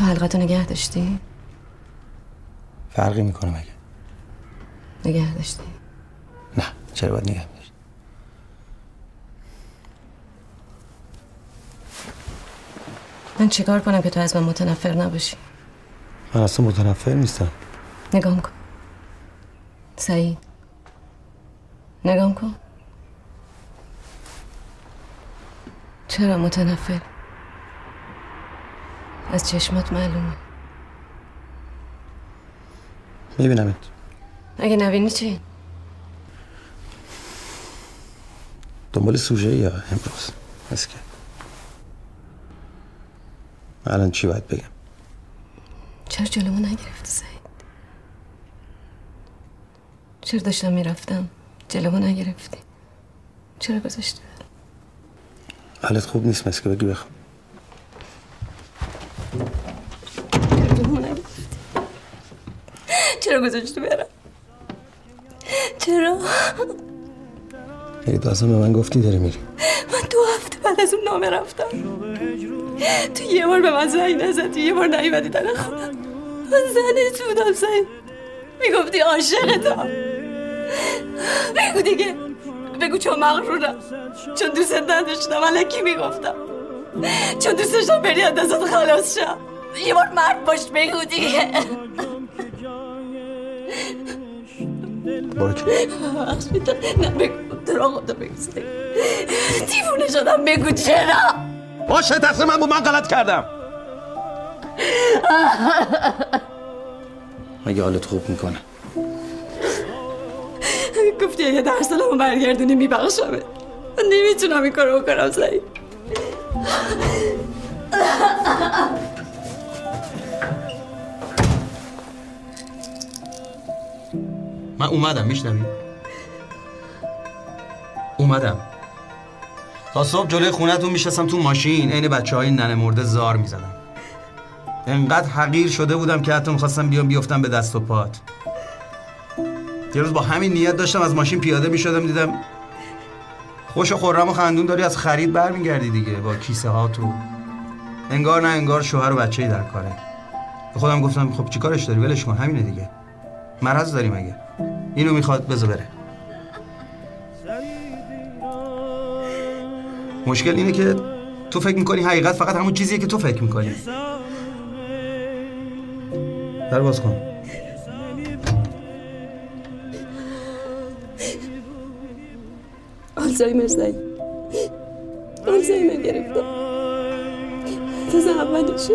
تو حلقتو نگه داشتی؟ فرقی می‌کنه مگه؟ نگه داشتی؟ نه چرا باید نگه داشت من چیکار کنم که تو از من متنفر نباشی؟ من اصلا متنفر نیستم. نگام کن. سعید. نگام کن. چرا متنفر؟ از چشمات معلومه. میبینمت. اگه نبینی چی؟ دنبال سوژه یا امروز؟ هست که؟ الان چی باید بگم؟ چرا جلومو نگرفتی سعید؟ چرا داشتم می‌رفتم؟ جلومو نگرفتی؟ چرا گذاشتی؟ حالت خوب نیست مثل که بگی بخوام چرا گذاشتی برم؟ چرا؟ یعنی تو اصلا به من گفتی داری میری. من دو هفته بعد از اون نامه رفتم. تو یه بار به من زنگ نزد تو یه بار نیومدی در خودم من زنت بودم سعید می‌گفتی عاشقتم. بگو دیگه. بگو چون مغرورم. چون دوست نداشتم. الکی می‌گفتم. چون دوست داشتم بری از دستت خلاص شم یه بار مرد باش بگو دیگه. برو میدم نه بگو. در آقا بگو. دیوونه شدم. بگو چرا؟ باشه من بود. من غلط کردم. مگه حالت خوب می‌کنه؟ گفتی اگه درسالمو برگردونی میبخشمه من نمی‌تونم این کارو بکنم سعید. من اومدم میشنوی؟ اومدم. تا صبح جلوی خونتون میشستم تو ماشین عین بچه های ننه مرده زار می‌زدم انقدر حقیر شده بودم که حتی می‌خواستم بیام بیفتم به دست و پات. یه روز با همین نیت داشتم از ماشین پیاده می‌شدم دیدم خوش و خورم و خندون داری از خرید برمیگردی دیگه با کیسه ها تو. انگار نه انگار شوهر و بچه در کاره. به خودم گفتم خب چیکارش داری؟ ولش کن همینه دیگه. مرض داری مگه اینو می‌خواد بذار بره. مشکل اینه که تو فکر می‌کنی حقیقت فقط همون چیزیه که تو فکر می‌کنی. در باز کن. آلزایمر سعید آلزایمر گرفتم. تازه اولشه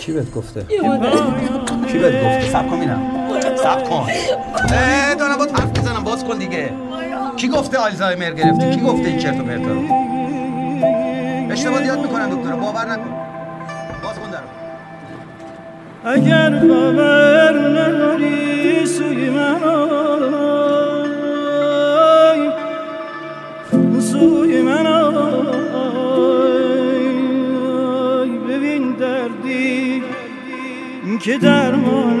کی بهت گفته؟ کی بهت گفته؟ سب کن سب کن. دارم با حرف بزنم باز کن دیگه. کی گفته آلزایمر گرفتی کی گفته این چرت و پرتا رو؟ اشتباه زیاد می‌کنن دکتر باور نکن. باز کن درو اگر باور نداری سوی من آی. سوی من آی. ببین دردی که نمیبون